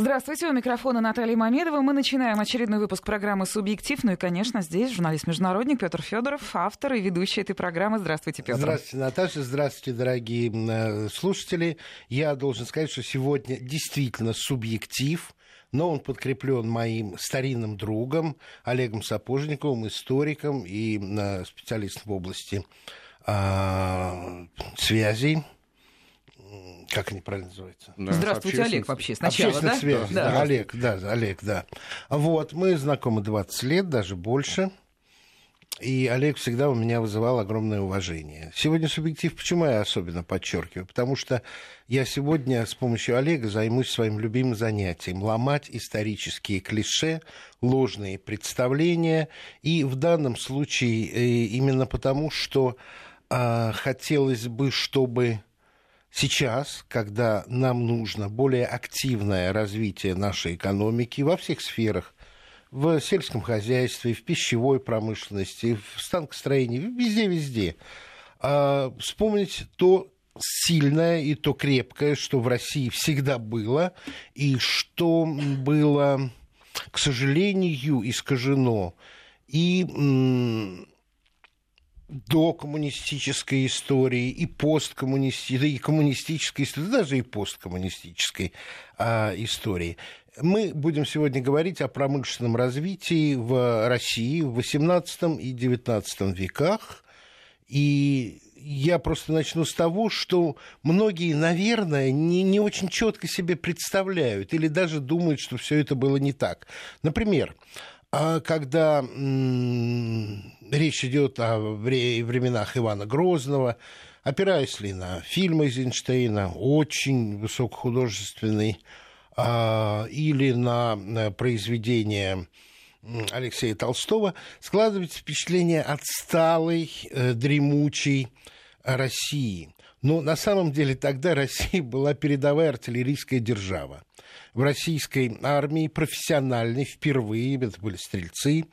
Здравствуйте, у микрофона Наталья Мамедова. Мы начинаем очередной выпуск программы «Субъектив». Ну и, конечно, здесь журналист-международник Петр Федоров, автор и ведущий этой программы. Здравствуйте, Петр. Здравствуйте, Наташа. Здравствуйте, дорогие э, слушатели. Я должен сказать, что сегодня действительно субъектив но он подкреплен моим старинным другом Олегом Сапожниковым, историком и э, специалистом в области э, связей как они правильно называются? Да, Здравствуйте, Олег, вообще сначала, да? Связи, да? да? Олег, да, Олег, да. Вот, мы знакомы 20 лет, даже больше. И Олег всегда у меня вызывал огромное уважение. Сегодня субъектив, почему я особенно подчеркиваю? Потому что я сегодня с помощью Олега займусь своим любимым занятием – ломать исторические клише, ложные представления. И в данном случае э, именно потому, что а, хотелось бы, чтобы Сейчас, когда нам нужно более активное развитие нашей экономики во всех сферах, в сельском хозяйстве, в пищевой промышленности, в станкостроении, везде-везде, а, вспомнить то сильное и то крепкое, что в России всегда было, и что было, к сожалению, искажено. И до коммунистической истории и посткоммунистической, и коммунистической истории, даже и посткоммунистической а, истории. Мы будем сегодня говорить о промышленном развитии в России в XVIII и XIX веках. И я просто начну с того, что многие, наверное, не, не очень четко себе представляют или даже думают, что все это было не так. Например, а когда речь идет о временах Ивана Грозного, опираясь ли на фильм Эйзенштейна, очень высокохудожественный, а, или на произведение Алексея Толстого, складывается впечатление отсталой, э, дремучей России. Но на самом деле тогда Россия была передовая артиллерийская держава в российской армии профессиональной впервые, это были стрельцы,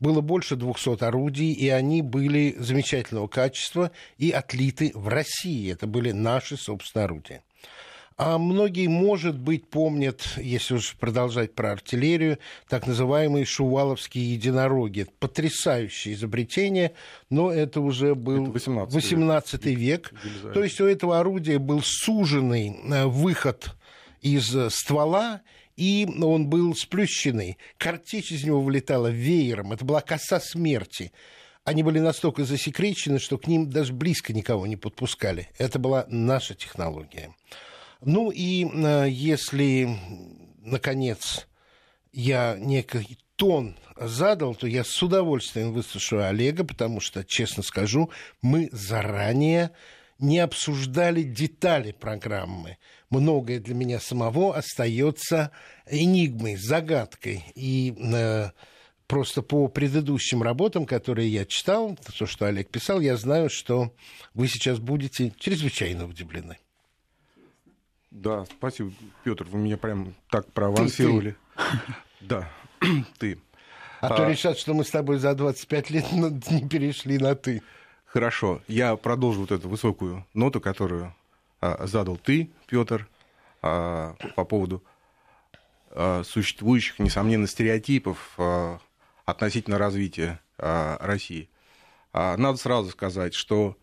было больше 200 орудий, и они были замечательного качества и отлиты в России. Это были наши собственные орудия. А многие, может быть, помнят, если уж продолжать про артиллерию, так называемые шуваловские единороги. Потрясающее изобретение, но это уже был это 18, 18 век. век. То есть у этого орудия был суженный э, выход из э, ствола, и он был сплющенный. Картечь из него вылетала веером. Это была коса смерти. Они были настолько засекречены, что к ним даже близко никого не подпускали. Это была наша технология. Ну и э, если, наконец, я некий тон задал, то я с удовольствием выслушаю Олега, потому что, честно скажу, мы заранее не обсуждали детали программы. Многое для меня самого остается энигмой, загадкой. И э, просто по предыдущим работам, которые я читал, то, что Олег писал, я знаю, что вы сейчас будете чрезвычайно удивлены. Да, спасибо, Петр, вы меня прям так проавансировали. Да, ты. А, а то решат, что мы с тобой за 25 лет не перешли на ты. Хорошо, я продолжу вот эту высокую ноту, которую а, задал ты, Петр, а, по поводу а, существующих, несомненно, стереотипов а, относительно развития а, России. А, надо сразу сказать, что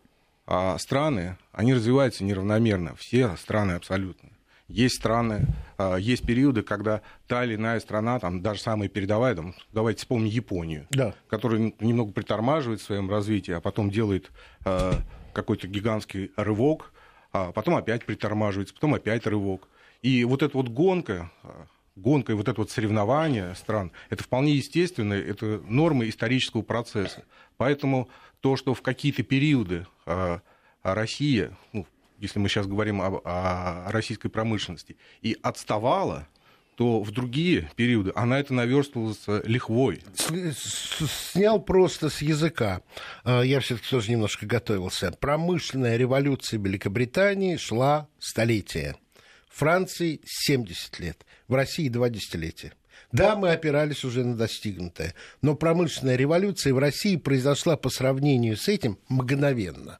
а, страны, они развиваются неравномерно, все страны абсолютно. Есть страны, а, есть периоды, когда та или иная страна, там, даже самая передовая, там, давайте вспомним Японию, да. которая немного притормаживает в своем развитии, а потом делает а, какой-то гигантский рывок, а потом опять притормаживается, потом опять рывок. И вот эта вот гонка, гонка и вот это вот соревнование стран, это вполне естественно, это нормы исторического процесса. Поэтому то, что в какие-то периоды Россия, ну, если мы сейчас говорим о, о российской промышленности, и отставала, то в другие периоды она это наверстывалась лихвой. Снял просто с языка. А, я все-таки тоже немножко готовился. Промышленная революция Великобритании шла столетия. Франции 70 лет. В России два десятилетия. Да, мы опирались уже на достигнутое, но промышленная революция в России произошла по сравнению с этим мгновенно.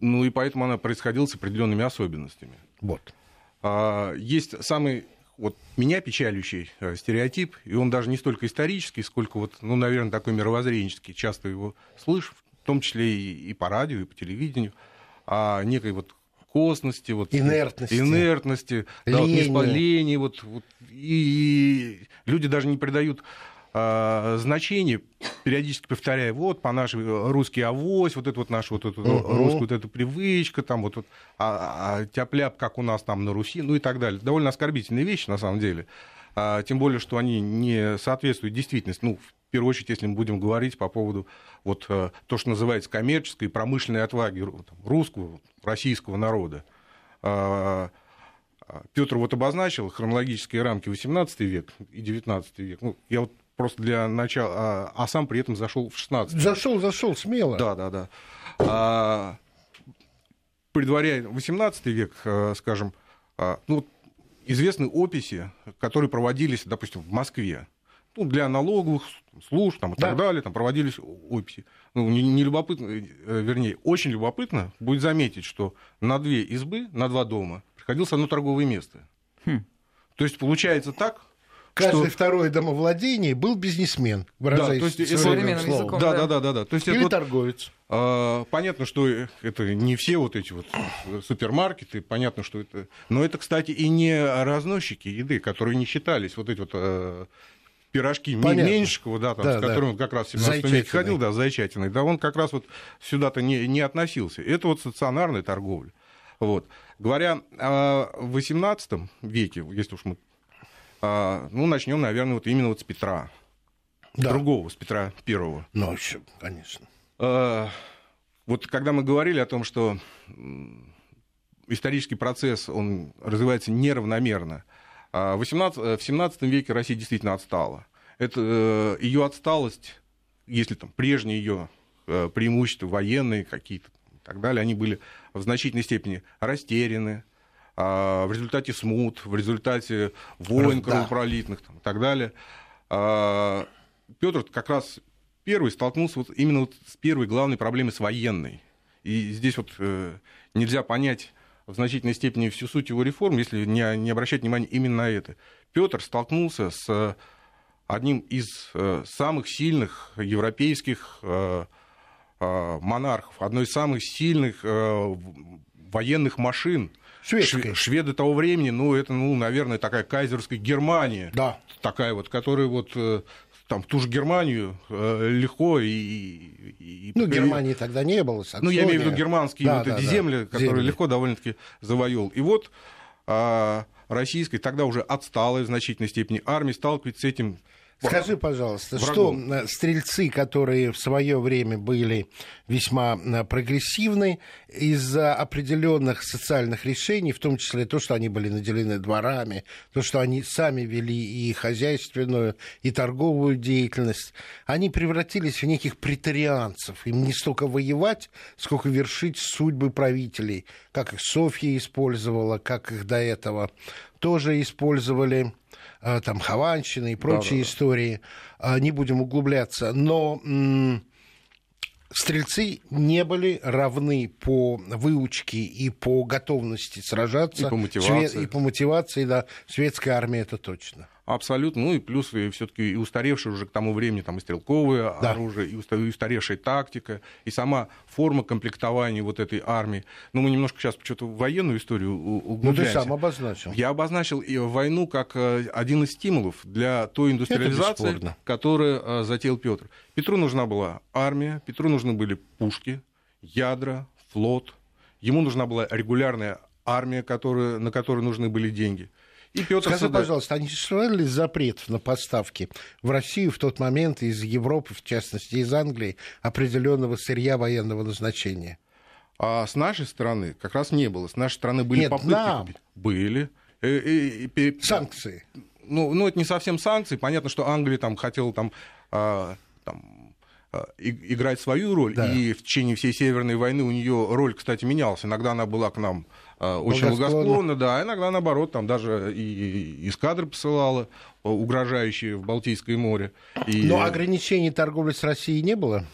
Ну и поэтому она происходила с определенными особенностями. Вот. А, есть самый вот меня печалющий э, стереотип, и он даже не столько исторический, сколько вот, ну, наверное, такой мировоззренческий, часто его слышу, в том числе и, и по радио, и по телевидению, о некой вот косности, вот, инертности, инертности лени. Да, вот, вот, и, и люди даже не придают а, значение, периодически повторяя, вот по нашей русский авось, вот это вот наша вот эта uh-huh. русская вот эта привычка, там вот, вот а, а, тяп как у нас там на Руси, ну и так далее. Довольно оскорбительные вещи на самом деле. А, тем более, что они не соответствуют действительности. Ну, в первую очередь, если мы будем говорить по поводу вот а, то, что называется коммерческой и промышленной отваги русского, российского народа. А, Петр вот обозначил хронологические рамки 18 век и 19 век. Ну, я вот просто для начала, а, а сам при этом зашел в 16 Зашел, зашел, смело. Да, да, да. А, предваряя 18 век, а, скажем, а, ну, известны описи, которые проводились, допустим, в Москве. Ну, для налоговых служб там, и да. так далее, там проводились описи. Ну, не, не любопытно, э, вернее, очень любопытно будет заметить, что на две избы, на два дома приходилось одно торговое место. Хм. То есть получается так, Каждое что... второе домовладение был бизнесмен, выражаясь да, то есть современным языком. Да, да, да, да, да. То есть Или это торговец. Вот, понятно, что это не все вот эти вот супермаркеты, понятно, что это... Но это, кстати, и не разносчики еды, которые не считались вот эти вот э, пирожки Понятно. Меньшикова, да, там, да, с которым да. как раз в 17 веке ходил, да, Зайчатиной, да, он как раз вот сюда-то не, не относился. Это вот стационарная торговля. Вот. Говоря о 18 веке, если уж мы а, ну, начнем, наверное, вот именно вот с Петра. Да. Другого, с Петра Первого. Ну, конечно. А, вот когда мы говорили о том, что исторический процесс, он развивается неравномерно, а в, 18, э, в 17 веке Россия действительно отстала. Это э, ее отсталость, если там прежние ее э, преимущества военные какие-то и так далее, они были в значительной степени растеряны, а, в результате смут, в результате войн да. кровопролитных там, и так далее. А, Петр как раз первый столкнулся вот именно вот с первой главной проблемой, с военной. И здесь вот э, нельзя понять в значительной степени всю суть его реформ, если не, не обращать внимания именно на это. Петр столкнулся с одним из э, самых сильных европейских э, монархов, одной из самых сильных военных машин Шведская. Шведы того времени, ну, это, ну, наверное, такая кайзерская Германия. Да. Такая вот, которая вот э, там ту же Германию э, легко и, и... Ну, Германии тогда не было, Саксония. Ну, я имею в виду германские да, вот да, эти да. земли, которые земли. легко довольно-таки завоевал. И вот а, российской, тогда уже отсталой в значительной степени армии сталкивается с этим Скажи, пожалуйста, врагом. что стрельцы, которые в свое время были весьма прогрессивны, из-за определенных социальных решений, в том числе то, что они были наделены дворами, то, что они сами вели и хозяйственную, и торговую деятельность, они превратились в неких претарианцев. Им не столько воевать, сколько вершить судьбы правителей, как их Софья использовала, как их до этого тоже использовали Э, там Хованщина и прочие да, да, истории, э, не будем углубляться, но стрельцы не были равны по выучке и по готовности сражаться. И по мотивации. И по мотивации, да. Светская армия это точно. Абсолютно. Ну и плюс все-таки и устаревшее уже к тому времени там, и стрелковое да. оружие, и устаревшая тактика, и сама форма комплектования вот этой армии. Ну, мы немножко сейчас что-то военную историю углубляемся. Ну, ты сам обозначил. Я обозначил войну как э, один из стимулов для той индустриализации, которую э, затеял Петр. Петру нужна была армия, Петру нужны были пушки, ядра, флот. Ему нужна была регулярная армия, которая, на которую нужны были деньги. И Петр Скажи, Суда... пожалуйста, а не существовал ли запрет на поставки в Россию в тот момент из Европы, в частности из Англии, определенного сырья военного назначения? А с нашей стороны как раз не было. С нашей стороны были Нет, попытки. Нам. Были. И, и, и, санкции. Ну, ну, это не совсем санкции. Понятно, что Англия там хотела там, а, там а, играть свою роль, да. и в течение всей Северной войны у нее роль, кстати, менялась. Иногда она была к нам а, очень благосклонна, да, иногда наоборот, там даже и эскадры посылала, а, угрожающие в Балтийское море. И... Но ограничений торговли с Россией не было?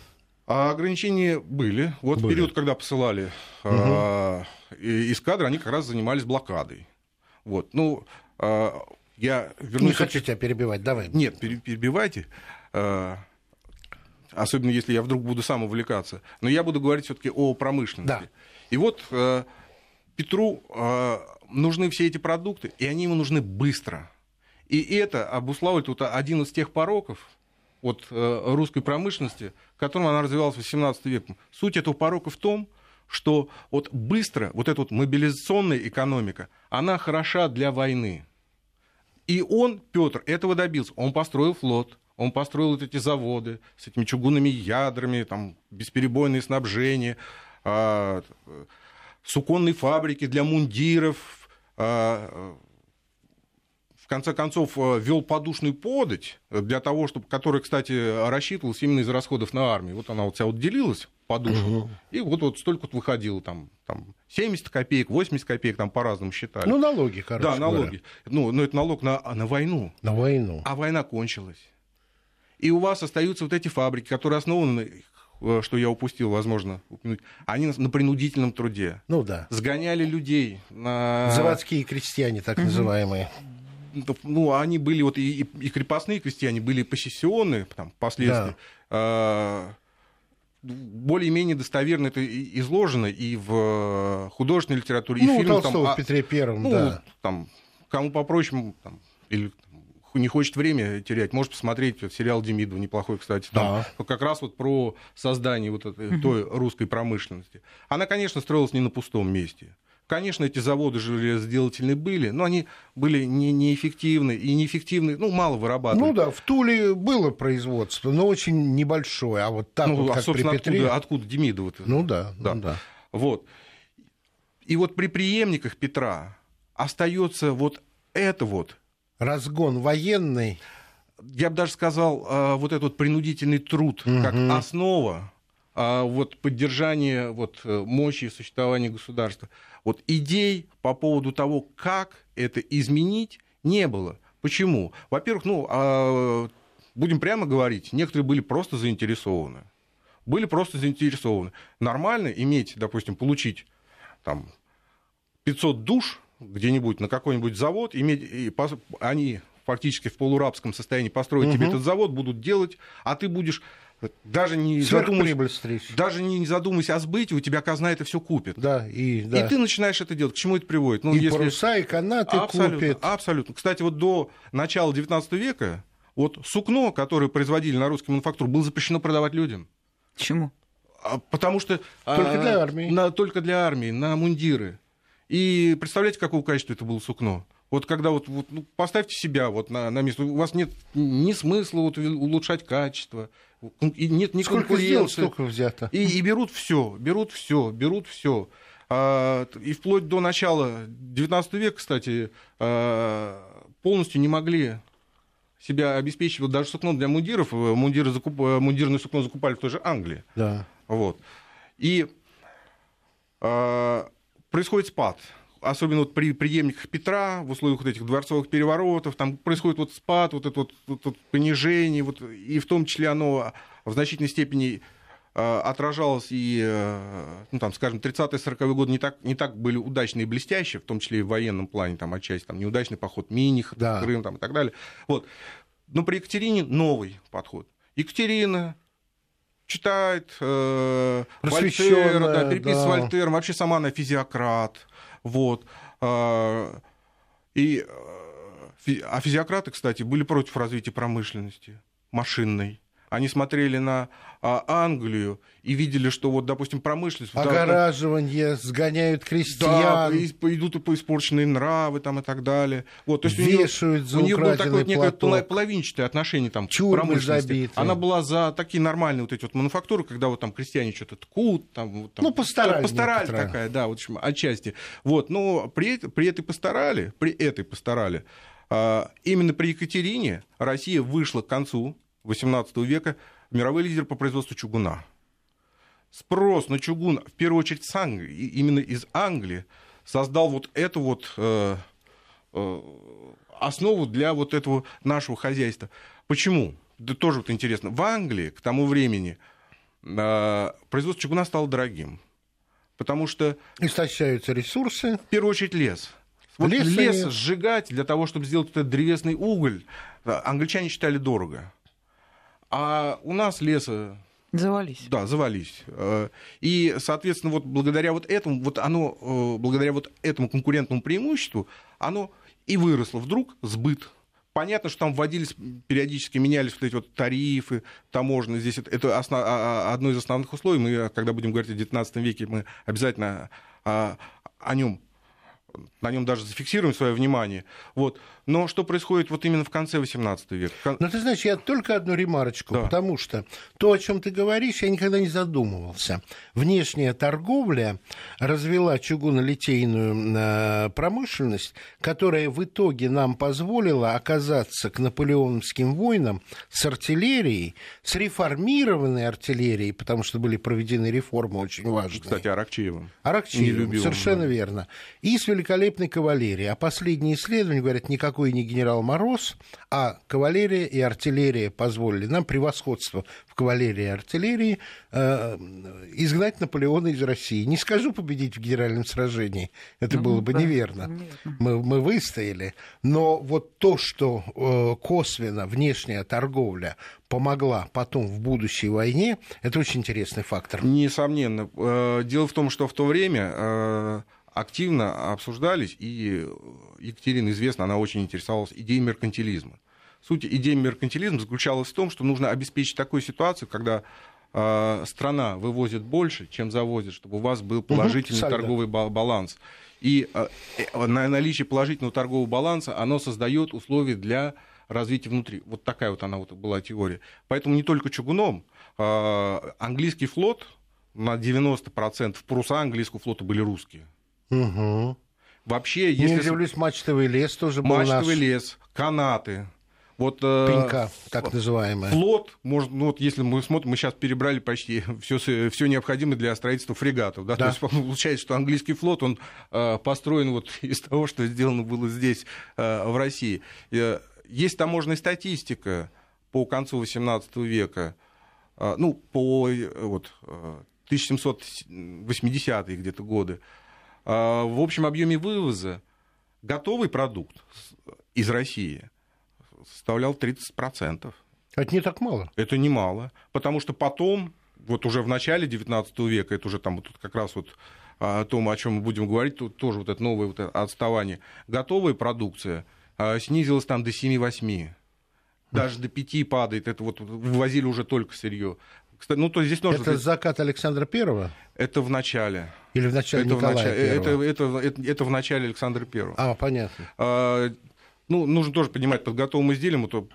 А ограничения были. Вот были. в период, когда посылали угу. а, эскадры, они как раз занимались блокадой. Вот. Ну, а, я вернусь... Не хочу тебя перебивать, давай. Нет, перебивайте. Э, особенно если я вдруг буду сам увлекаться. Но я буду говорить все-таки о промышленности. Да. И вот э, Петру э, нужны все эти продукты, и они ему нужны быстро. И это обуславливает вот один из тех пороков от русской промышленности, которым она развивалась в XVIII веке. Суть этого порока в том, что вот быстро вот эта вот мобилизационная экономика, она хороша для войны. И он, Петр, этого добился. Он построил флот, он построил вот эти заводы с этими чугунными ядрами, там, бесперебойное снабжение, э, суконные фабрики для мундиров, э, в конце концов, э, вел подушную подать для того, чтобы, которая, кстати, рассчитывалась именно из расходов на армию. Вот она вот вся вот делилась подушку, угу. и вот, вот столько вот выходило там, там 70 копеек, 80 копеек, там по-разному считали. Ну, налоги, короче Да, налоги. Ну, но это налог на, на войну. На войну. А война кончилась. И у вас остаются вот эти фабрики, которые основаны что я упустил, возможно, упомянуть, они на принудительном труде. Ну да. Сгоняли людей на... Заводские крестьяне, так называемые ну, они были вот и, и крепостные крестьяне, были посессионные там, впоследствии. Да. А, более-менее достоверно это изложено и в художественной литературе, ну, и в фильмах. Толстого там, в Петре Первом, ну, да. Там, кому попроще, там, или не хочет время терять, может посмотреть вот, сериал Демидова, неплохой, кстати, там да. как раз вот про создание вот этой, той русской промышленности. Она, конечно, строилась не на пустом месте. Конечно, эти заводы железоделательные были, но они были не, неэффективны и неэффективны, ну, мало вырабатывали. Ну да, в Туле было производство, но очень небольшое, а вот так ну, вот, а, как при Петре... откуда, откуда Демидов? Ну да, да. Ну, да. Вот. И вот при преемниках Петра остается вот это вот. Разгон военный. Я бы даже сказал, а, вот этот принудительный труд угу. как основа а, вот поддержания вот мощи существования государства. Вот идей по поводу того, как это изменить, не было. Почему? Во-первых, ну, а, будем прямо говорить, некоторые были просто заинтересованы. Были просто заинтересованы. Нормально иметь, допустим, получить там 500 душ где-нибудь на какой-нибудь завод, иметь, и они фактически в полурабском состоянии построить угу. тебе этот завод, будут делать, а ты будешь даже не задумываясь, даже не задумываясь о сбытии, у тебя казна это все купит. Да, и, да. и ты начинаешь это делать. К чему это приводит? Ну, и если... паруса, и канаты абсолютно, купит. Абсолютно. Кстати, вот до начала XIX века вот сукно, которое производили на русский мануфактур, было запрещено продавать людям. Почему? А, потому что... Только а, для армии. На, только для армии, на мундиры. И представляете, какого качества это было сукно? Вот когда вот, вот ну, поставьте себя вот на, на место, у вас нет ни смысла вот улучшать качество, и нет ни Сколько сделал, столько взято. И, и берут все, берут все, берут все. А, и вплоть до начала XIX века, кстати, а, полностью не могли себя обеспечить вот даже сукно для мундиров. Мундиры закуп... Мундирное сукно закупали в той же Англии. Да. Вот. И а, происходит спад особенно вот при преемниках Петра, в условиях вот этих дворцовых переворотов, там происходит вот спад, вот это вот, вот, вот понижение, вот, и в том числе оно в значительной степени э, отражалось и, э, ну, там, скажем, 30-40-е годы не так, не так были удачные и блестящие, в том числе и в военном плане, там, отчасти, там, неудачный поход Миних, да. Крым, там, и так далее. Вот. Но при Екатерине новый подход. Екатерина читает э, Вольтера, да, переписывает да. Вольтером, вообще сама она физиократ, вот. А, и, э, а физиократы, кстати, были против развития промышленности машинной. Они смотрели на а, Англию и видели, что вот, допустим, промышленность... Огораживание, да, сгоняют крестьян. Да, идут и по испорченные нравы там, и так далее. Вот, то есть Вешают у нее, за у нее было такое некое половинчатое отношение там, Чурмы к промышленности. Забиты. Она была за такие нормальные вот эти вот мануфактуры, когда вот там крестьяне что-то ткут. Там, вот, там, ну, постарались. Постарали такая, да, вот, общем, отчасти. Вот, но при, при этой постарали, при этой постарали, а, именно при Екатерине Россия вышла к концу XVIII века мировой лидер по производству чугуна. Спрос на чугун, в первую очередь с Англии, именно из Англии, создал вот эту вот э, э, основу для вот этого нашего хозяйства. Почему? Да тоже вот интересно. В Англии к тому времени э, производство чугуна стало дорогим. Потому что... Истощаются ресурсы. В первую очередь лес. Вот лес нет. сжигать для того, чтобы сделать этот древесный уголь, а, англичане считали дорого. А у нас леса Завались. да, завались. Э, И, соответственно, вот благодаря вот этому, вот оно, э, благодаря вот этому конкурентному преимуществу, оно и выросло вдруг сбыт. Понятно, что там вводились, периодически менялись вот эти вот тарифы таможенные. Здесь это, это основ- а- а- одно из основных условий. Мы, когда будем говорить о XIX веке, мы обязательно а, о нем на нем даже зафиксируем свое внимание. Вот. Но что происходит вот именно в конце XVIII века? Кон- Но ты знаешь, я только одну ремарочку, Да. потому что то, о чем ты говоришь, я никогда не задумывался. Внешняя торговля развела чугунолитейную э, промышленность, которая в итоге нам позволила оказаться к наполеоновским войнам с артиллерией, с реформированной артиллерией, потому что были проведены реформы очень важные. Кстати, Аракчеевым. Аракчеевым, Нелюбимым, совершенно да. верно. И с великолепной кавалерией. А последние исследования говорят, никакой не генерал Мороз, а кавалерия и артиллерия позволили нам превосходство в кавалерии и артиллерии э, изгнать Наполеона из России. Не скажу победить в генеральном сражении, это Ну, было бы да, неверно. неверно. Мы, мы выстояли. Но вот то, что э, косвенно внешняя торговля помогла потом в будущей войне, это очень интересный фактор. Несомненно. Э, Дело в том, что в то время э, активно обсуждались, и Екатерина известна, она очень интересовалась идеей меркантилизма. Суть идеи меркантилизма заключалась в том, что нужно обеспечить такую ситуацию, когда э, страна вывозит больше, чем завозит, чтобы у вас был положительный сальдо. торговый ба- баланс. И э, э, на наличие положительного торгового баланса оно создает условия для развития внутри. Вот такая вот она вот была теория. Поэтому не только чугуном. э, Английский флот на 90% паруса английского флота были русские. Угу. Вообще, Не если удивлюсь, мачтовый лес тоже был мачтовый наш. лес, канаты, вот э, Пенька, так называемая. Флот, может, ну вот если мы смотрим, мы сейчас перебрали почти все, все необходимое для строительства фрегатов. Да? Да. То есть получается, что английский флот, он э, построен вот из того, что сделано было здесь, э, в России. Э, Есть таможенная статистика по концу XVIII века, э, ну, по э, вот, э, 1780-е где-то годы. Э, В общем объеме вывоза готовый продукт из России составлял 30%. Это не так мало. Это немало, потому что потом, вот уже в начале XIX века, это уже там вот как раз вот а, о том, о чем мы будем говорить, тут тоже вот это новое вот это отставание. Готовая продукция а, снизилась там до 7-8. Даже до 5 падает. Это вот вывозили уже только сырье. Кстати, ну, то есть здесь нужно... Это закат Александра Первого Это в начале. или в начале Это в, Николая начале это, Первого? это, это, это в начале Александра Первого. А, понятно. А, ну, нужно тоже понимать, под готовым изделием, это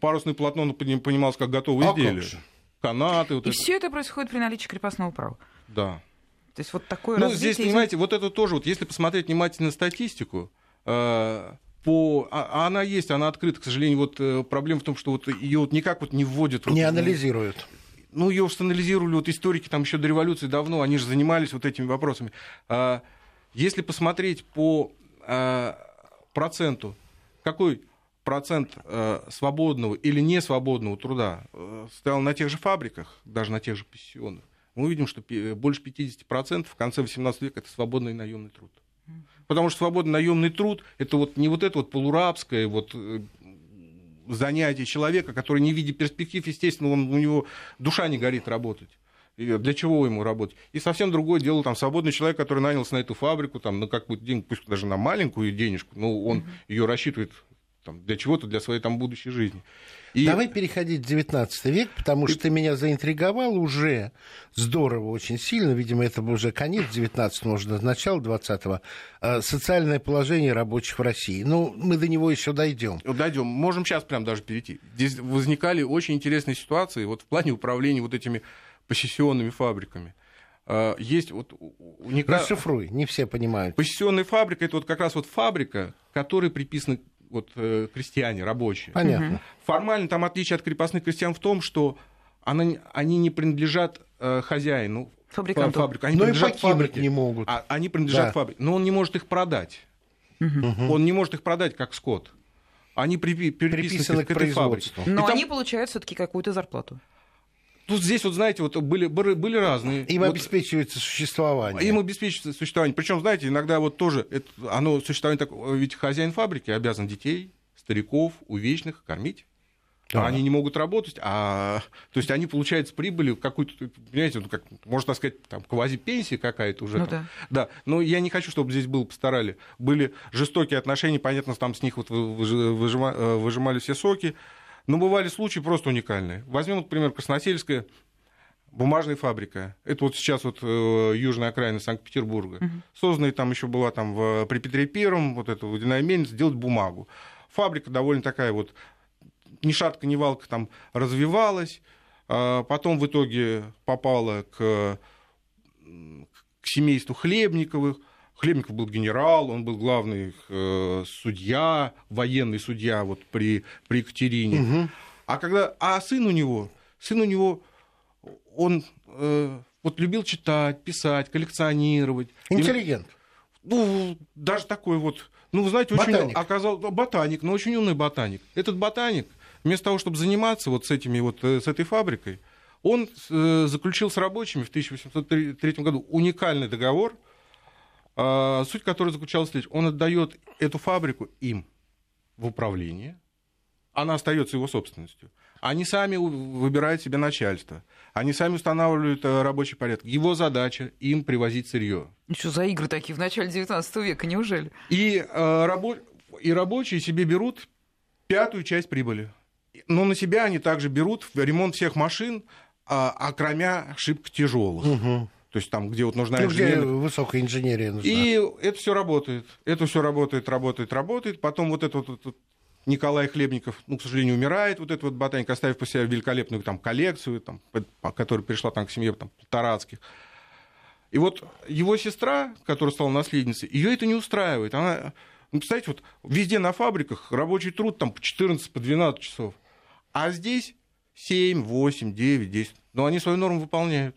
парусное полотно ну, пони- понималось как готовое А как изделие. же? Канаты, вот И это. все это происходит при наличии крепостного права. Да. То есть вот такое Ну, развитие здесь, понимаете, вот это тоже, вот если посмотреть внимательно статистику, э, по, а, а она есть, она открыта, к сожалению, вот э, проблема в том, что вот ее вот никак вот не вводят. Не анализируют. Ну, ее уж анализировали вот историки там еще до революции давно, они же занимались вот этими вопросами. А, Если посмотреть по а, проценту, какой процент э, свободного или не свободного труда э, стоял на тех же фабриках, даже на тех же пассионах, мы увидим, что больше 50% в конце 18 века это свободный наемный труд. Потому что свободный наемный труд это вот не вот это вот полурабское вот э, занятие человека, который не видит перспектив, естественно, он, у него душа не горит работать. Для чего ему работать? И совсем другое дело, там, свободный человек, который нанялся на эту фабрику, там, на какую-то деньгу, пусть даже на маленькую денежку, но он ее рассчитывает там, для чего-то, для своей там будущей жизни. И... Давай переходить в 19 век, потому что ты меня заинтриговал уже здорово, очень сильно. Видимо, это был уже конец 19 может, начало 20-го. Э, Социальное положение рабочих в России. Ну, мы до него еще дойдем. Дойдем. Можем сейчас прям даже перейти. Здесь возникали очень интересные ситуации вот в плане управления вот этими посессионными фабриками. А, Есть вот уникальная... Расшифруй, не все понимают. Посессионная фабрика это вот как раз вот фабрика, которой приписаны вот, э, крестьяне, рабочие. Понятно. Формально там отличие от крепостных крестьян в том, что она, они не принадлежат э, хозяину Фабриканту. фабрики, они Но и принадлежат покинуть фабрике. не могут. А, они принадлежат Да. фабрике, но он не может их продать. Он не может их продать как скот. Они припи- переписаны, Приписаны к к этой фабрике. Но И там- они получают все-таки какую-то зарплату. Тут здесь, вот знаете, вот были, были разные. Им вот, обеспечивается существование. Им обеспечивается существование. Причем, знаете, иногда вот тоже это, оно существование так, ведь хозяин фабрики обязан детей, стариков, увечных кормить. Да. Они не могут работать, а то есть они получают с прибыли какую-то, понимаете, ну, как, можно сказать, там квази-пенсия какая-то уже. Ну, там. да. да. Но я не хочу, чтобы здесь было постарали. Были жестокие отношения, понятно, там с них вот выжима, э, выжимали все соки. Но бывали случаи просто уникальные. Возьмем, например, Красносельская бумажная фабрика. Это вот сейчас вот э, южная окраина Санкт-Петербурга. Угу. Созданная там еще была там в, при Петре Первом, вот эта водяная мельница, делать бумагу. Фабрика довольно такая вот ни шатка, ни валка там развивалась, а потом в итоге попала к, к семейству Хлебниковых. Хлебников был генерал, он был главный э, судья, военный судья вот при, при Екатерине. Угу. А когда, а сын у него, сын у него, он э, вот любил читать, писать, коллекционировать. Интеллигент. И, ну, даже такой вот, ну, вы знаете, очень ботаник. оказал ботаник, но очень умный ботаник. Этот ботаник вместо того, чтобы заниматься вот с, этими вот, э, с этой фабрикой, он э, заключил с рабочими в 1803 году уникальный договор, суть которой заключалась в следующем. Он отдает эту фабрику им в управление, она остается его собственностью. Они сами выбирают себе начальство. Они сами устанавливают э, рабочий порядок. Его задача им привозить сырье. Что за игры такие в начале 19 века, неужели? И, э, рабо... и рабочие себе берут пятую часть прибыли но на себя они также берут ремонт всех машин, а, а кроме шибко тяжелых. Угу. То есть там, где вот нужна ну, инженерия. Высокая инженерия нужна. И это все работает. Это все работает, работает, работает. Потом вот этот вот, вот Николай Хлебников, ну, к сожалению, умирает, вот этот вот ботаник, оставив по себе великолепную там, коллекцию, там, которая пришла там, к семье там, Тарадских. И вот его сестра, которая стала наследницей, ее это не устраивает. Она, ну, представляете, вот везде на фабриках рабочий труд там по 14, по 12 часов. А здесь 7, 8, 9, 10. Но они свою норму выполняют.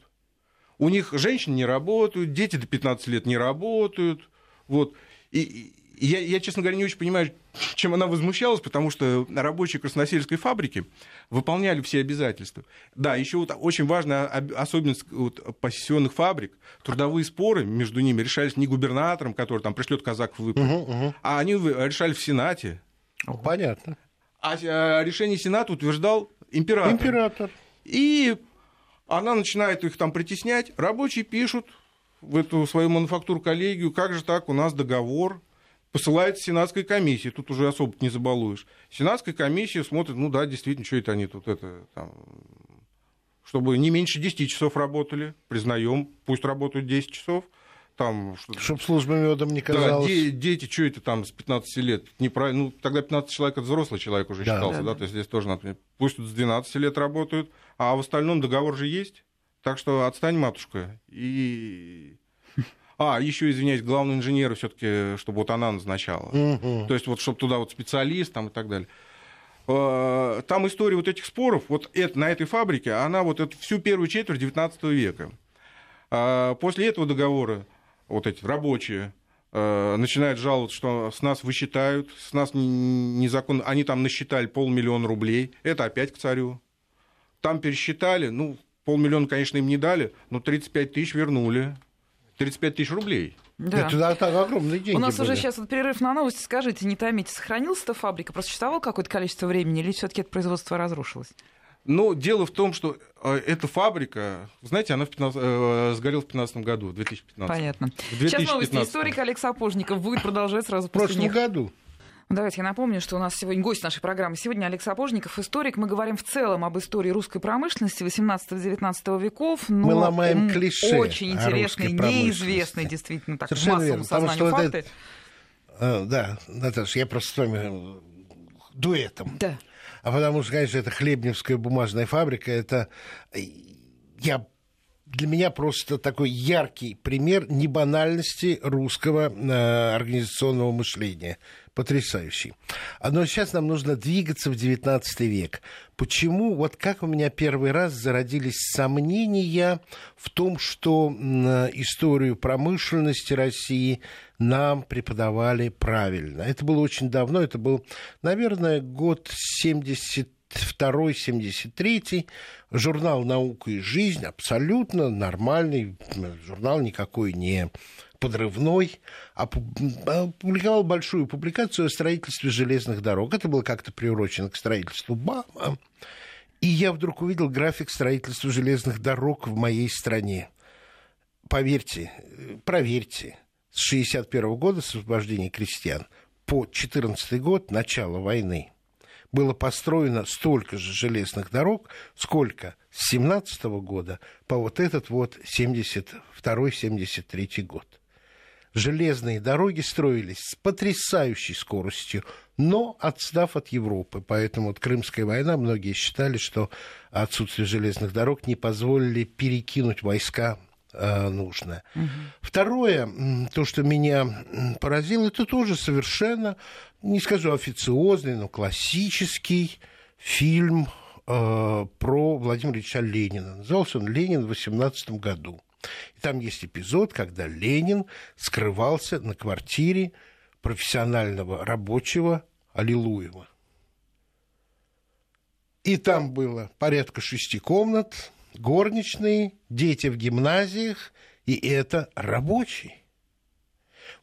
У них женщины не работают, дети до 15 лет не работают. Вот. И, и я, я, честно говоря, не очень понимаю, чем она возмущалась, потому что рабочие красносельской фабрики выполняли все обязательства. Да, еще вот очень важная особенность вот посессионных фабрик. Трудовые споры между ними решались не губернатором, который там пришлет казак в выпуск, угу, угу. а они решали в Сенате. Понятно. А, а решение Сената утверждал император. Император. И она начинает их там притеснять. Рабочие пишут в эту свою мануфактуру коллегию, как же так, у нас договор, посылает Сенатской комиссии, тут уже особо не забалуешь. Сенатская комиссия смотрит, ну да, действительно, что это они тут это, там, чтобы не меньше 10 часов работали, признаем, пусть работают 10 часов, там... Чтобы служба медом не казалось. Да, де- дети, что это там с 15 лет? Неправильно. Ну, тогда 15 человек это взрослый человек уже да, считался, да, да, да. то есть здесь тоже, например, пусть тут с 12 лет работают, а в остальном договор же есть. Так что отстань, матушка. И... А, еще, извиняюсь, главный инженер все-таки, чтобы вот она назначала. Угу. То есть вот, чтобы туда вот специалист там и так далее. А, там история вот этих споров, вот это, на этой фабрике, она вот эту, всю первую четверть 19 века. А, после этого договора вот эти рабочие, э, начинают жаловаться, что с нас высчитают, с нас незаконно, они там насчитали полмиллиона рублей, это опять к царю. Там пересчитали, ну, полмиллиона, конечно, им не дали, но 35 тысяч вернули. 35 тысяч рублей. Да. Это так огромные деньги У нас были. уже сейчас вот перерыв на новости. Скажите, не томите, сохранилась эта фабрика? Просто существовало какое-то количество времени или все таки это производство разрушилось? Но дело в том, что э, эта фабрика, знаете, она в 15, э, сгорела в 2015 году, в 2015. Понятно. В 2015. Сейчас новости. Историк Олег Сапожников будет продолжать сразу после В прошлом них. году. Давайте я напомню, что у нас сегодня гость нашей программы. Сегодня Олег Сапожников, историк. Мы говорим в целом об истории русской промышленности 18-19 веков. Но Мы ломаем клише Очень интересный, неизвестный действительно так, Совершенно массовому верно, сознанию факты. Это... А, да, Наташа, я просто с вами дуэтом. Да. А потому что, конечно, это хлебневская бумажная фабрика, это я для меня просто такой яркий пример небанальности русского э, организационного мышления. Потрясающий. Но сейчас нам нужно двигаться в XIX век. Почему? Вот как у меня первый раз зародились сомнения в том, что историю промышленности России нам преподавали правильно. Это было очень давно, это был, наверное, год 70 72-73, журнал «Наука и жизнь», абсолютно нормальный журнал, никакой не подрывной, опубликовал большую публикацию о строительстве железных дорог. Это было как-то приурочено к строительству БАМа. И я вдруг увидел график строительства железных дорог в моей стране. Поверьте, проверьте, с 1961 года, с освобождения крестьян, по 14 год, начало войны, было построено столько же железных дорог, сколько с 17 года по вот этот вот 72-73 год. Железные дороги строились с потрясающей скоростью, но отстав от Европы. Поэтому вот Крымская война, многие считали, что отсутствие железных дорог не позволили перекинуть войска э, нужно. Угу. Второе, то, что меня поразило, это тоже совершенно, не скажу официозный, но классический фильм э, про Владимира Ильича Ленина. Назывался он «Ленин» в 18 году. И там есть эпизод, когда Ленин скрывался на квартире профессионального рабочего Аллилуева. И там было порядка шести комнат, горничные, дети в гимназиях, и это рабочий.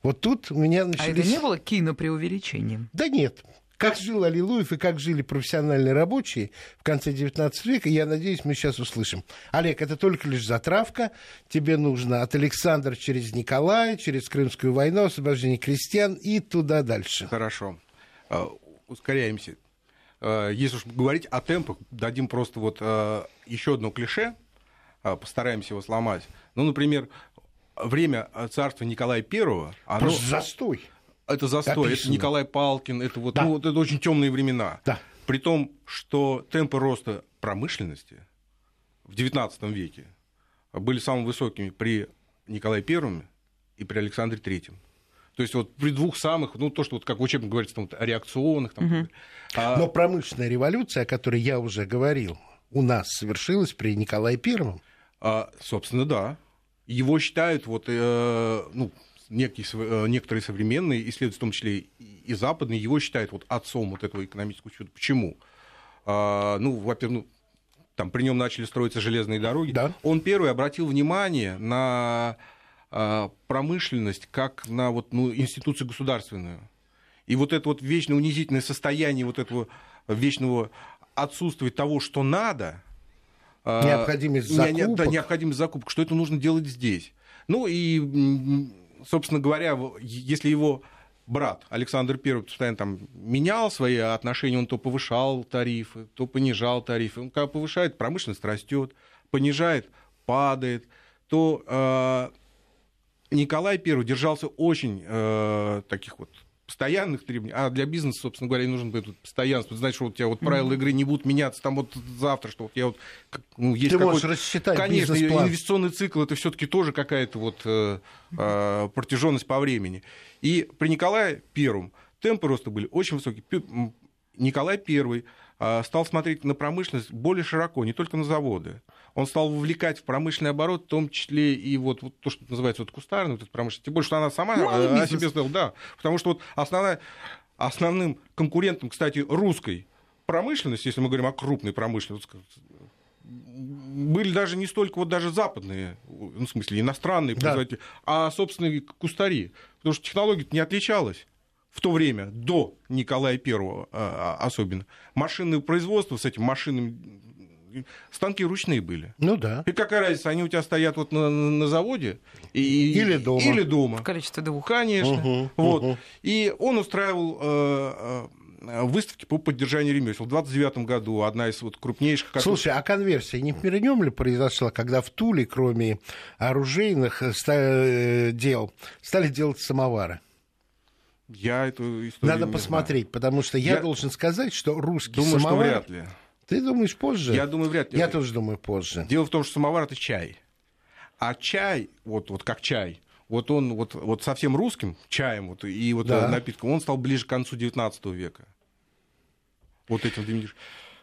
Вот тут у меня начались... А это не было кинопреувеличением? Да нет. Как жил Аллилуев и как жили профессиональные рабочие в конце XIX века, я надеюсь, мы сейчас услышим. Олег, это только лишь затравка. Тебе нужно от Александра через Николая, через Крымскую войну, освобождение крестьян и туда дальше. Хорошо. А, ускоряемся. А, если уж говорить о темпах, дадим просто вот а, еще одно клише, постараемся его сломать. Ну, например, время царства Николая I... Оно... Просто застой это застой, это Николай Палкин, это вот, да. ну, вот это очень темные времена. Да. При том, что темпы роста промышленности в XIX веке были самыми высокими при Николае I и при Александре III. То есть вот при двух самых, ну то, что вот как в учебнике говорится, там, реакционных. Там, угу. а... Но промышленная революция, о которой я уже говорил, у нас совершилась при Николае Первом. А, собственно, да. Его считают вот, э, ну, некие, э, некоторые современные исследователи, в том числе и западные, его считают вот отцом вот этого экономического чуда. Почему? А, ну, во-первых, ну, там при нем начали строиться железные дороги. Да. Он первый обратил внимание на а, промышленность как на вот, ну, институцию государственную. И вот это вот вечно унизительное состояние вот этого вечного отсутствия того, что надо, необходимость закупок. Да, необходимость закупок, что это нужно делать здесь. Ну и собственно говоря, если его брат Александр I постоянно там менял свои отношения, он то повышал тарифы, то понижал тарифы. Он когда повышает, промышленность растет, понижает, падает, то э, Николай I держался очень э, таких вот постоянных требований, а для бизнеса, собственно говоря, нужно будет постоянство. Знаешь, что вот у тебя вот правила mm-hmm. игры не будут меняться там вот завтра, что вот я вот ну, есть Ты можешь рассчитать Конечно, инвестиционный цикл это все-таки тоже какая-то вот э, э, протяженность по времени. И при Николае Первом темпы роста были очень высокие. Николай Первый э, стал смотреть на промышленность более широко, не только на заводы он стал вовлекать в промышленный оборот, в том числе и вот, вот то, что называется вот кустарной вот промышленность. Тем более, что она сама ну, о себе сказала, да. Потому что вот основная, основным конкурентом, кстати, русской промышленности, если мы говорим о крупной промышленности, были даже не столько вот даже западные, ну, в смысле иностранные да. производители, а собственные кустари. Потому что технология не отличалась в то время, до Николая Первого а, особенно. Машинное производство с этим машинным станки ручные были. Ну да. И какая разница, они у тебя стоят вот на, на заводе и, или дома. Или дома. В количестве двух. Конечно. Угу, вот. Угу. И он устраивал э, э, выставки по поддержанию ремесел. В 29 году одна из вот крупнейших... Как... Слушай, а конверсия не при нем ли произошла, когда в Туле, кроме оружейных э, дел, стали делать самовары? Я эту историю Надо посмотреть, знаю. потому что я, я должен сказать, что русский Думаю, самовар... что вряд ли. Ты думаешь позже? Я думаю, вряд ли. Я тоже думаю позже. Дело в том, что самовар это чай. А чай, вот, вот как чай, вот он вот, вот совсем русским чаем вот, и вот да. напитком, он стал ближе к концу 19 века. Вот этим ты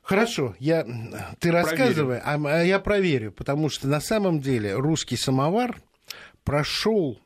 Хорошо, я, ты рассказывай, а, а я проверю, потому что на самом деле русский самовар прошел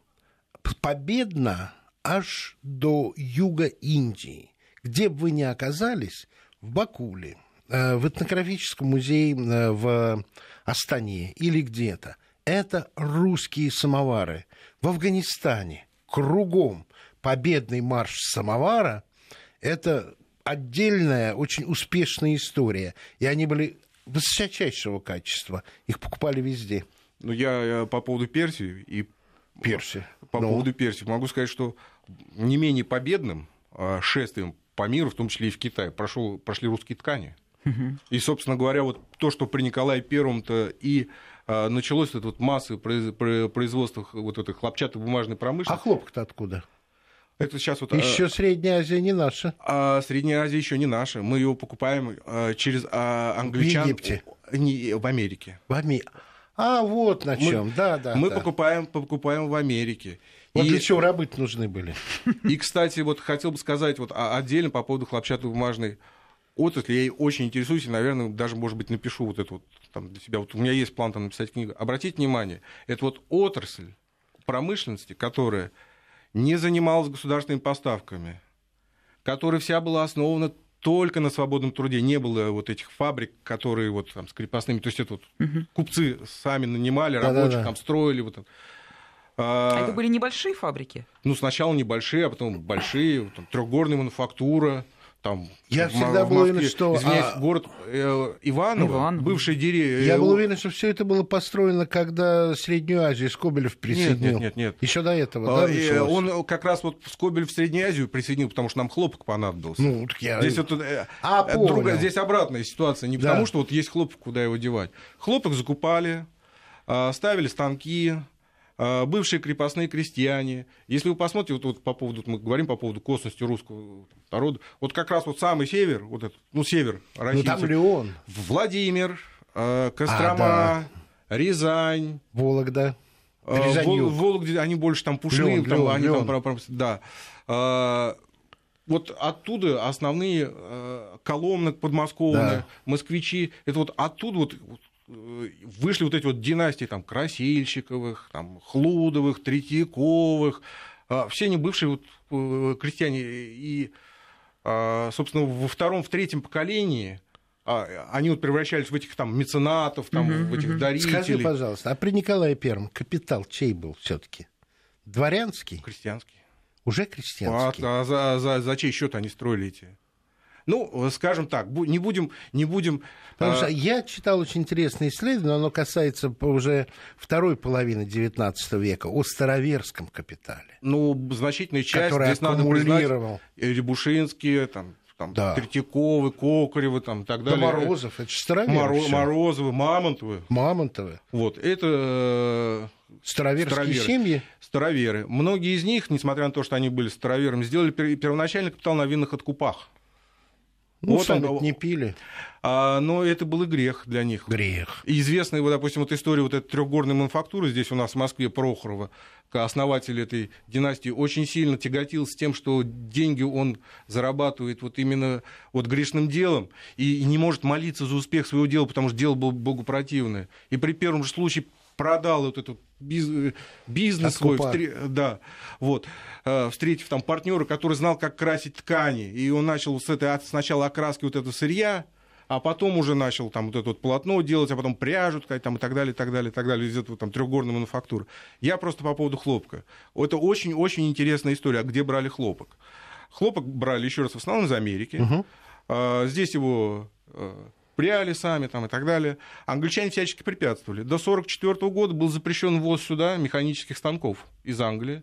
победно аж до юга Индии. Где бы вы ни оказались, в Бакуле, э, в этнографическом музее э, в Астане или где-то, это русские самовары. В Афганистане кругом победный марш самовара – это отдельная, очень успешная история. И они были высочайшего качества. Их покупали везде. Ну, я, я по поводу Персии и Персия. По Ну. поводу Персии могу сказать, что не менее победным а, шествием по миру, в том числе и в Китае, прошел, прошли русские ткани. И, собственно говоря, вот то, что при Николае Первом-то и а, началось это вот массовое произ- про- производство х- вот этой хлопчатобумажной А промышленности, хлопок-то откуда? это сейчас вот... а, Еще Средняя Азия не наша. а Средняя Азия еще не наша. Мы его покупаем а, через а, англичан. Египте? Не, в Америке. В Ами- А, вот на Мы- чем. Да, да. Мы да. покупаем, покупаем в Америке. Вот И- для чего рабы нужны были. И, кстати, вот хотел бы сказать вот отдельно по поводу хлопчатобумажной отрасли. Я ей очень интересуюсь, и, наверное, даже, может быть, напишу вот это вот там для себя. Вот у меня есть план там написать книгу. Обратите внимание, это вот отрасль промышленности, которая не занималась государственными поставками, которая вся была основана только на свободном труде. Не было вот этих фабрик, которые вот там с крепостными, то есть это вот купцы сами нанимали, Да-да-да. рабочих там строили. Вот, это. А А, это были небольшие фабрики? ну, сначала небольшие, а потом большие, вот там, трехгорная мануфактура, там... Я в всегда в был уверен, что, Извиняюсь, а- город э, Иваново, Иваново. бывший деревня... Я был уверен, что все это было построено, когда Среднюю Азию Скобелев присоединил. нет, нет. Еще до этого, да, началось? он как раз вот Скобель в Среднюю Азию присоединил, потому что нам хлопок понадобился. Ну, так я... Здесь, вот, э, А, э, понял. другая- здесь обратная ситуация. Не Да. потому, что вот есть хлопок, куда его девать. Хлопок закупали, а, ставили станки, а, бывшие крепостные крестьяне. Если вы посмотрите, вот, вот по поводу, мы говорим по поводу косности русского народа, вот как раз вот самый север, вот этот, ну, север России, Ну, там Леон, Владимир, а, Кострома, да. Рязань, Вологда, а, Рязань-Юг. Вологде, они больше там пушные, Лён, там, Лён, они Лён. там про- да. А, вот оттуда основные э, коломны подмосковные, Да. москвичи, это вот оттуда вот вот, вышли вот эти вот династии там Красильщиковых, там Хлудовых, Третьяковых, а, все они бывшие вот э, крестьяне и а, собственно во втором, в третьем поколении а, они вот превращались в этих там меценатов, там в этих дарителей, Скажи, пожалуйста, а при Николае Первом капитал чей был все-таки? Дворянский? крестьянские. Уже А, крестьянский? а за, за- за чей счет они строили эти? Ну, скажем так, не будем, не будем. Потому а, что я читал очень интересное исследование, оно касается уже второй половины XIX века, о староверском капитале, ну, значительная часть который здесь надо признать. аккумулировал. Рябушинские, там, там Да. Третьяковы, Кокаревы, там, и так Да далее. Морозов, это же Моро- старовер. всё. Морозовы, Мамонтовы. Мамонтовы, Вот, это э, староверские Староверы. семьи. староверы. Многие из них, несмотря на то, что они были староверами, сделали пер- первоначальный капитал на винных откупах. Ну, Вот сами он- не пили. А, но это был и грех для них. Грех. Известная, вот, допустим, вот история вот этой трехгорной мануфактуры здесь у нас в Москве Прохорова, основатель этой династии, очень сильно тяготился тем, что деньги он зарабатывает вот именно вот грешным делом и не может молиться за успех своего дела, потому что дело было Богу противное. И при первом же случае продал вот этот биз- бизнес свой, да, вот, э, встретив там партнера, который знал, как красить ткани, и он начал с этой сначала окраски вот этого сырья, а потом уже начал там вот это вот полотно делать, а потом пряжу ткать, там и так далее, и так далее, и так далее, из этого там трехгорной мануфактуры. Я просто по поводу хлопка. Это очень-очень интересная история, а где брали хлопок. Хлопок брали, еще раз, в основном из Америки. А, Здесь его э, пряли сами там, и так далее. Англичане всячески препятствовали. До 1944 года был запрещен ввоз сюда механических станков из Англии.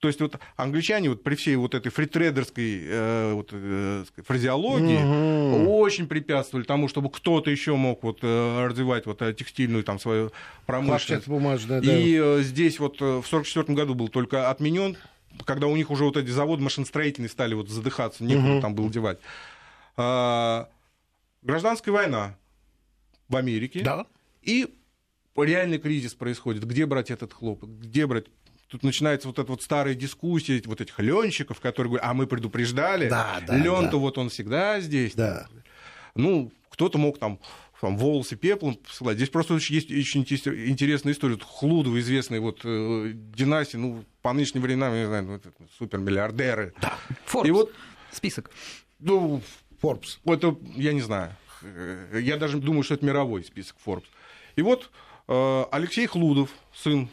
То есть вот англичане вот при всей вот этой фритрейдерской э, вот, э, фразеологии очень препятствовали тому, чтобы кто-то еще мог вот, э, развивать вот, э, текстильную там, свою промышленность. бумажная, да. И э, здесь вот э, в 1944 году был только отменен, когда у них уже вот эти заводы машиностроительные стали вот задыхаться, некуда там было девать. Гражданская война в Америке. Да. И реальный кризис происходит. Где брать этот хлопок? Где брать? Тут начинается вот эта вот старая дискуссия вот этих ленщиков, которые говорят, а мы предупреждали, Да, да, лен-то да. вот он всегда здесь. Да. Ну, кто-то мог там, там волосы пеплом посылать. Здесь просто есть очень инте- интересная история. Вот Хлудова, известная вот э, династия, ну, по нынешним временам, я не знаю, ну, супермиллиардеры. Forbes. И вот, Список. ну, Forbes. это, я не знаю. я даже думаю, что это мировой список Forbes. И вот э, Алексей Хлудов, сын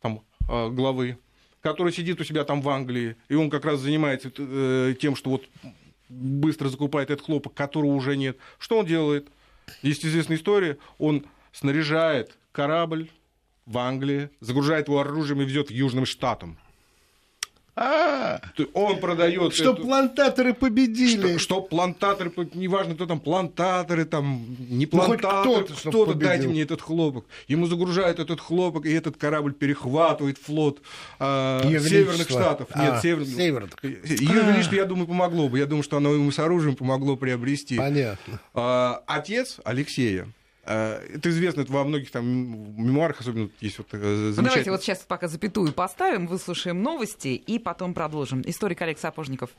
там, э, главы, который сидит у себя там в Англии, и он как раз занимается э, тем, что вот быстро закупает этот хлопок, которого уже нет. Что он делает? Есть известная история. Он снаряжает корабль в Англии, загружает его оружием и везет к Южным Штатам. А, Он продает. Что плантаторы победили. Что, что плантаторы, неважно, кто там, плантаторы, там, не Ну, плантаторы, кто-то, чтоб кто-то, победил. дайте мне этот хлопок. Ему загружают этот хлопок, и этот корабль перехватывает флот а, Её Северных. Штатов. А, Нет, Северных. Северных. Ее Величество, я думаю, помогло бы. Я думаю, что оно ему с оружием помогло приобрести. Понятно. А, Отец Алексея, а, это известно это во многих там мемуарах, особенно есть вот э, Ну, давайте вот сейчас пока запятую поставим, выслушаем новости и потом продолжим. Историк Олег Сапожников.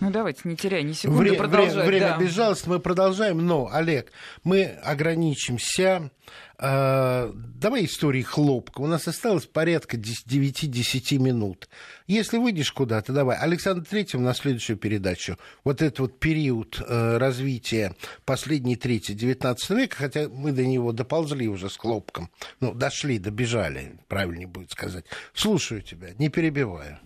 Ну давайте, не теряя ни секунды, Вре- продолжать. время время да. безжалостно, мы продолжаем, но, Олег, мы ограничимся. Э, давай истории хлопка. У нас осталось порядка 9-10 минут. Если выйдешь куда-то, давай. Александр Третьим на следующую передачу. Вот этот вот период э, развития последней трети 19 века, хотя мы до него доползли уже с хлопком. Ну, дошли, добежали, правильнее будет сказать. Слушаю тебя, не перебиваю.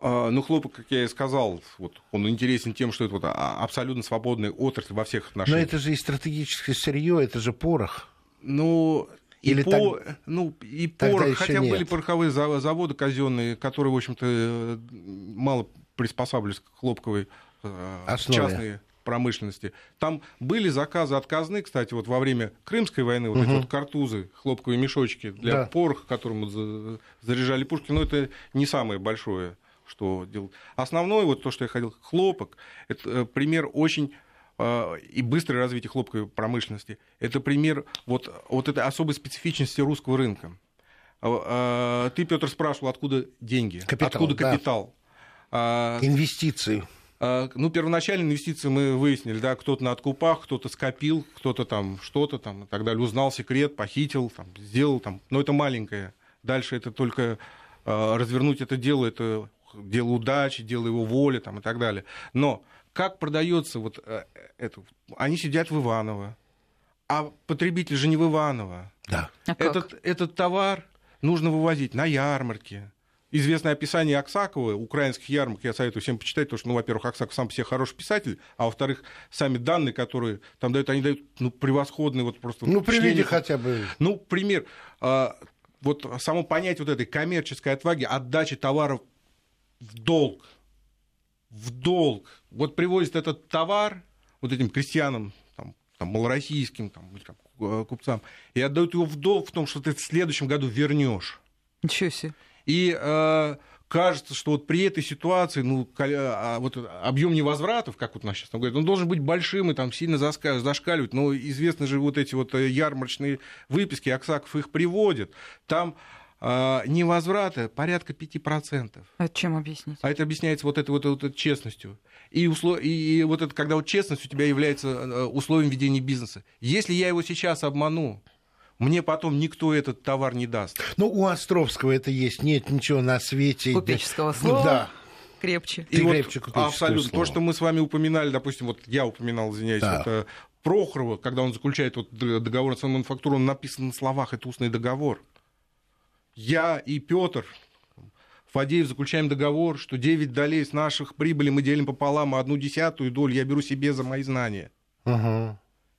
А, Ну, хлопок, как я и сказал, вот, он интересен тем, что это вот а, абсолютно свободная отрасль во всех Но отношениях. это же и стратегическое сырье, это же порох. Ну, и, Или по, ну, и тогда порох, хотя нет. были пороховые за- заводы казенные, которые, в общем-то, мало приспосабливались к хлопковой э, Основе. частной промышленности. Там были заказы от казны, кстати, вот во время Крымской войны, вот эти вот картузы, хлопковые мешочки для Да. пороха, которым заряжали пушки, но это не самое большое, что делал. Основное, вот то, что я хотел, хлопок, это э, пример очень и быстрое развитие хлопковой промышленности. Это пример вот, вот этой особой специфичности русского рынка. А, а, Ты, Петр, спрашивал, откуда деньги, Капитал, откуда да. капитал. А, Инвестиции. а, Ну, первоначальные инвестиции мы выяснили, да, кто-то на откупах, кто-то скопил, кто-то там что-то там и так далее, узнал секрет, похитил, там, сделал там, но это маленькое. Дальше это только а, развернуть это дело, это дело удачи, дело его воли там, и так далее. Но как продается вот э, это? Они сидят в Иваново, а потребитель же не в Иваново. Да. А как? Этот, этот товар нужно вывозить на ярмарке. Известное описание Аксакова, украинских ярмарок, я советую всем почитать, потому что, ну, во-первых, Аксаков сам по себе хороший писатель, а во-вторых, сами данные, которые там дают, они дают, ну, превосходные вот просто... Ну, приведи хотя бы. Ну, пример. а, Вот само понятие вот этой коммерческой отваги, отдачи товаров в долг. В долг. Вот привозит этот товар вот этим крестьянам, там, там, малороссийским там, или там, э, купцам, и отдают его в долг в том, что ты в следующем году вернешь. Ничего себе. И э, кажется, что вот при этой ситуации, ну, коля- а, вот объем невозвратов, как вот у нас сейчас там говорят, он должен быть большим и там сильно зашкаливать. Но известны же вот эти вот э, ярмарочные выписки, Аксаков их приводит. Там э, невозврата порядка 5%. А это чем объяснить? А это объясняется вот этой вот, вот этой честностью. И, услов... и, и вот это, когда вот честность у тебя является э, условием ведения бизнеса. Если я его сейчас обману, мне потом никто этот товар не даст. Ну, у Островского это есть. Нет ничего на свете. Купеческого слова. Да. Крепче. Ты И вот крепче абсолютно. слово. То, что мы с вами упоминали, допустим, вот я упоминал, извиняюсь, Да. это Прохорова, когда он заключает вот договор с мануфактурой, он написан на словах, это устный договор. Я и Петр Фадеев заключаем договор, что 9 долей с наших прибыли мы делим пополам, а одну десятую долю я беру себе за мои знания.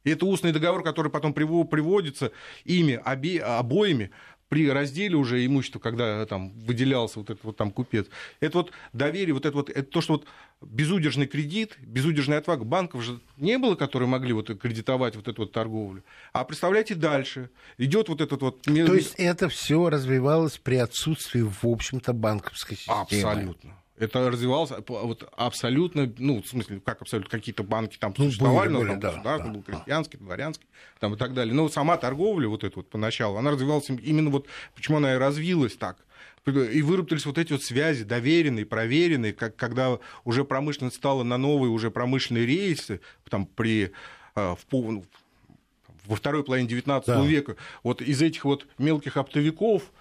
И это устный договор, который потом приво- приводится ими обе- обоими при разделе уже имущества, когда там выделялся вот этот вот там купец. Это вот доверие, вот это вот, это то, что вот безудержный кредит, безудержная отвага банков же не было, которые могли вот кредитовать вот эту вот торговлю. А представляете, дальше идет вот этот вот... То есть это все развивалось при отсутствии, в общем-то, банковской системы. Абсолютно. Это развивалось ап- вот абсолютно, ну, в смысле, как абсолютно, какие-то банки там Ну, существовали, были, были, там да, да, был да. крестьянский, дворянский, там и так далее. Но сама торговля вот эта вот поначалу, она развивалась именно вот, почему она и развилась так. И выработались вот эти вот связи, доверенные, проверенные, как, когда уже промышленность стала на новые уже промышленные рейсы, там при, а, в, ну, во второй половине 19 Да. века, вот из этих вот мелких оптовиков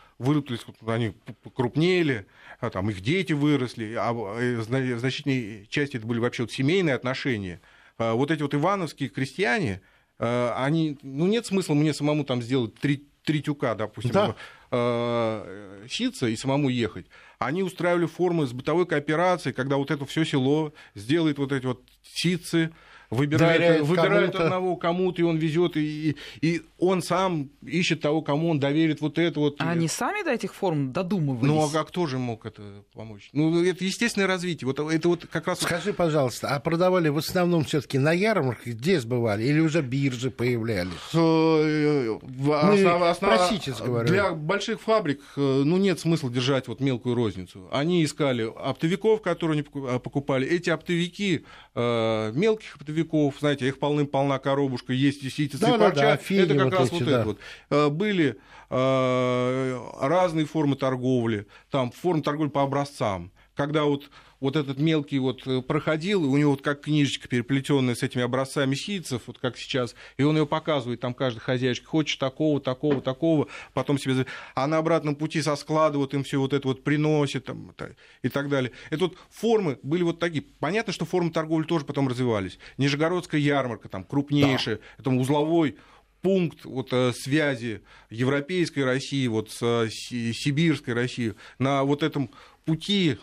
вот они крупнели, а там их дети выросли, а э, в значительной части это были вообще вот семейные отношения. вот эти вот ивановские крестьяне, они, ну, нет смысла мне самому там сделать три, три тюка, допустим, да. ситься и самому ехать. Они устраивали формы с бытовой кооперацией, когда вот это все село сделает вот эти вот ситцы, выбирает, выбирает одного кому-то, и он везет, и, и он сам ищет того, кому он доверит вот это вот. А они сами до этих форм додумывались? Ну, а кто же мог это помочь? Ну, это естественное развитие. Вот это вот как раз... Скажи, пожалуйста, а продавали в основном все таки на ярмарках, где сбывали? Или уже биржи появлялись? Э, Мы Простите, говорю. Для больших фабрик, э, ну, нет смысла держать вот мелкую розницу. Они искали оптовиков, которые они покупали. Эти оптовики, э, мелких оптовиков, веков, знаете, их полным-полна коробушка, есть и ситицы, да, парча. Да, да, это как вот раз эти, вот да. это вот. Э, были э, разные формы торговли, там формы торговли по образцам, когда вот вот этот мелкий вот э, проходил, у него вот как книжечка переплетенная с этими образцами ситцев, вот как сейчас, и он ее показывает, там каждый хозяйчик, хочешь такого, такого, такого, потом себе... А на обратном пути со склада вот им все вот это вот приносит там, и так далее. Это вот формы были вот такие. Понятно, что формы торговли тоже потом развивались. Нижегородская ярмарка, там, крупнейшая, да. это узловой пункт вот, э, связи европейской России вот, с э, сибирской Россией на вот этом пути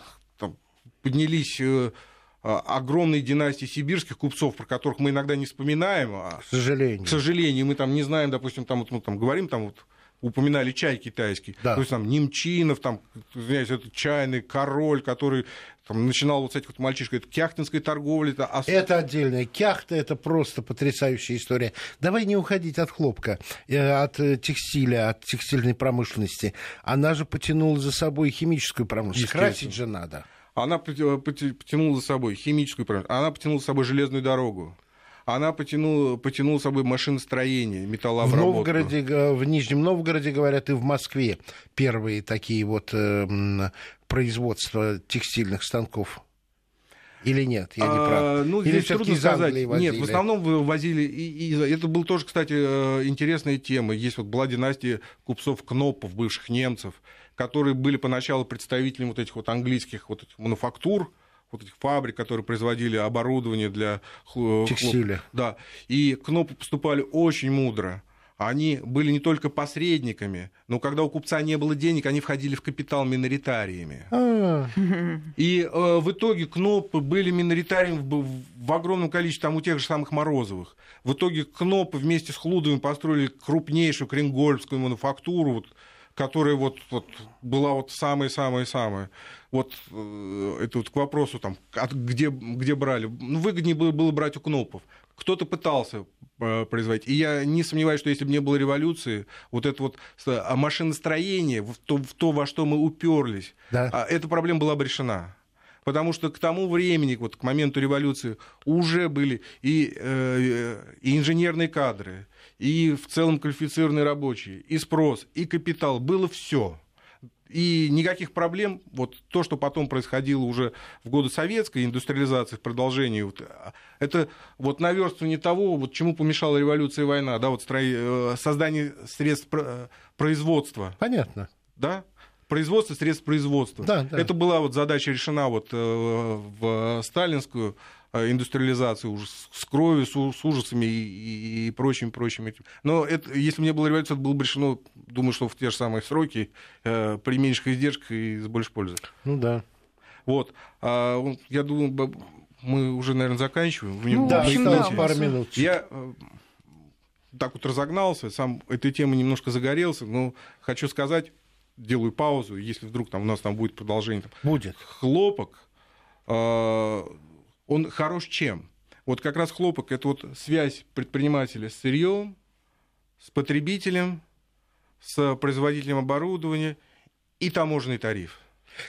поднялись э, а, огромные династии сибирских купцов, про которых мы иногда не вспоминаем. А, к сожалению. К сожалению, мы там не знаем, допустим, там, вот, мы там говорим, там вот упоминали чай китайский, да. то есть там Немчинов, там, извиняюсь, этот чайный король, который там, начинал вот с этих вот мальчишек, это кяхтинская торговля. Это, ос... это отдельная кяхта, это просто потрясающая история. Давай не уходить от хлопка, э, от э, текстиля, от текстильной промышленности. Она же потянула за собой химическую промышленность. Красить же надо она потянула за собой химическую промышленность, она потянула за собой железную дорогу, она потянула, потянула с собой машиностроение, металлообработку. В Новгороде, в Нижнем Новгороде, говорят, и в Москве первые такие вот э, производства текстильных станков. Или нет, я не прав. А, ну, Или здесь трудно сказать. Нет, в основном возили. И, и это был тоже, кстати, э, интересная тема. Есть вот была династия купцов Кнопов, бывших немцев, которые были поначалу представителями вот этих вот английских вот этих мануфактур, вот этих фабрик, которые производили оборудование для текстиля. Да. И Кнопы поступали очень мудро. Они были не только посредниками, но когда у купца не было денег, они входили в капитал миноритариями. А. И э, в итоге Кнопы были миноритариями в, в огромном количестве, там у тех же самых Морозовых. В итоге Кнопы вместе с Хлудовым построили крупнейшую кренгольскую мануфактуру, вот, которая вот, вот была вот самая-самая-самая. Вот э, это вот к вопросу, там, от, где, где брали. Ну, выгоднее было, было брать у Кнопов. Кто-то пытался э, производить. И я не сомневаюсь, что если бы не было революции, вот это вот а машиностроение, в то, в то во что мы уперлись, да. А, эта проблема была бы решена потому что к тому времени, вот к моменту революции, уже были и, э, и инженерные кадры, и в целом квалифицированные рабочие, и спрос, и капитал, было все. И никаких проблем, вот то, что потом происходило уже в годы советской индустриализации, в продолжении, вот, это вот наверстывание того, вот чему помешала революция и война, да, вот стро... Э, создание средств производства. Понятно. Да, производство средств производства. Да, да. Это была вот задача решена вот э, в сталинскую э, индустриализацию уже с кровью, с, ужасами и, и прочим, прочим этим. Но это, если бы не было революции, это было бы решено, думаю, что в те же самые сроки, э, при меньших издержках и с большей пользой. Ну да. Вот. А, я думаю, мы уже, наверное, заканчиваем. Ну, да, осталось да, пару минут. Я так вот разогнался, сам этой темой немножко загорелся, но хочу сказать, делаю паузу, если вдруг там у нас там будет продолжение. Там, будет. Хлопок, э, он хорош чем? Вот как раз хлопок это вот связь предпринимателя с сырьем, с потребителем, с производителем оборудования и таможенный тариф.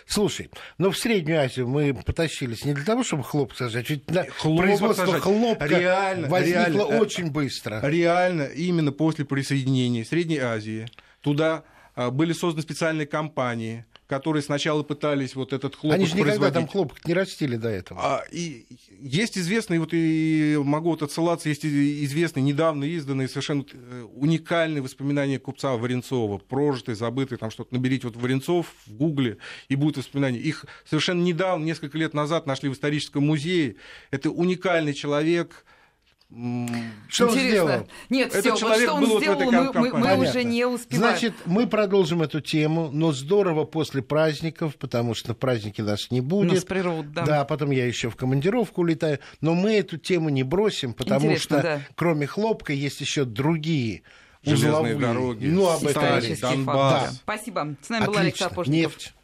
Слушай, но ну, в Среднюю Азию мы потащились не для того, чтобы хлопок сажать, ведь хлопок производство сажать. хлопка реально, возникло реально, очень быстро. Реально, именно после присоединения Средней Азии туда а, были созданы специальные компании, которые сначала пытались вот этот хлопок Они же никогда там хлопок не растили до этого. А, и есть известные, вот и могу вот отсылаться, есть известные, недавно изданные совершенно э, уникальные воспоминания купца Варенцова, прожитые, забытые, там что-то наберите вот Варенцов в гугле, и будут воспоминания. Их совершенно недавно, несколько лет назад нашли в историческом музее. Это уникальный человек, Что он сделал? Нет, Этот все, человек вот что был он вот в этой сделал, мы, мы- мы уже не успеваем. Значит, мы продолжим эту тему, но здорово после праздников, потому что праздники нас не будет. Нас прервут, да. Да, потом я еще в командировку улетаю. Но мы эту тему не бросим, потому Интересно, что да. кроме хлопка есть еще другие Железные узловые. дороги, Ну, об этом сталь, Донбасс. факты. Спасибо. С нами был Алекс Отлично. Апошников. Нефть.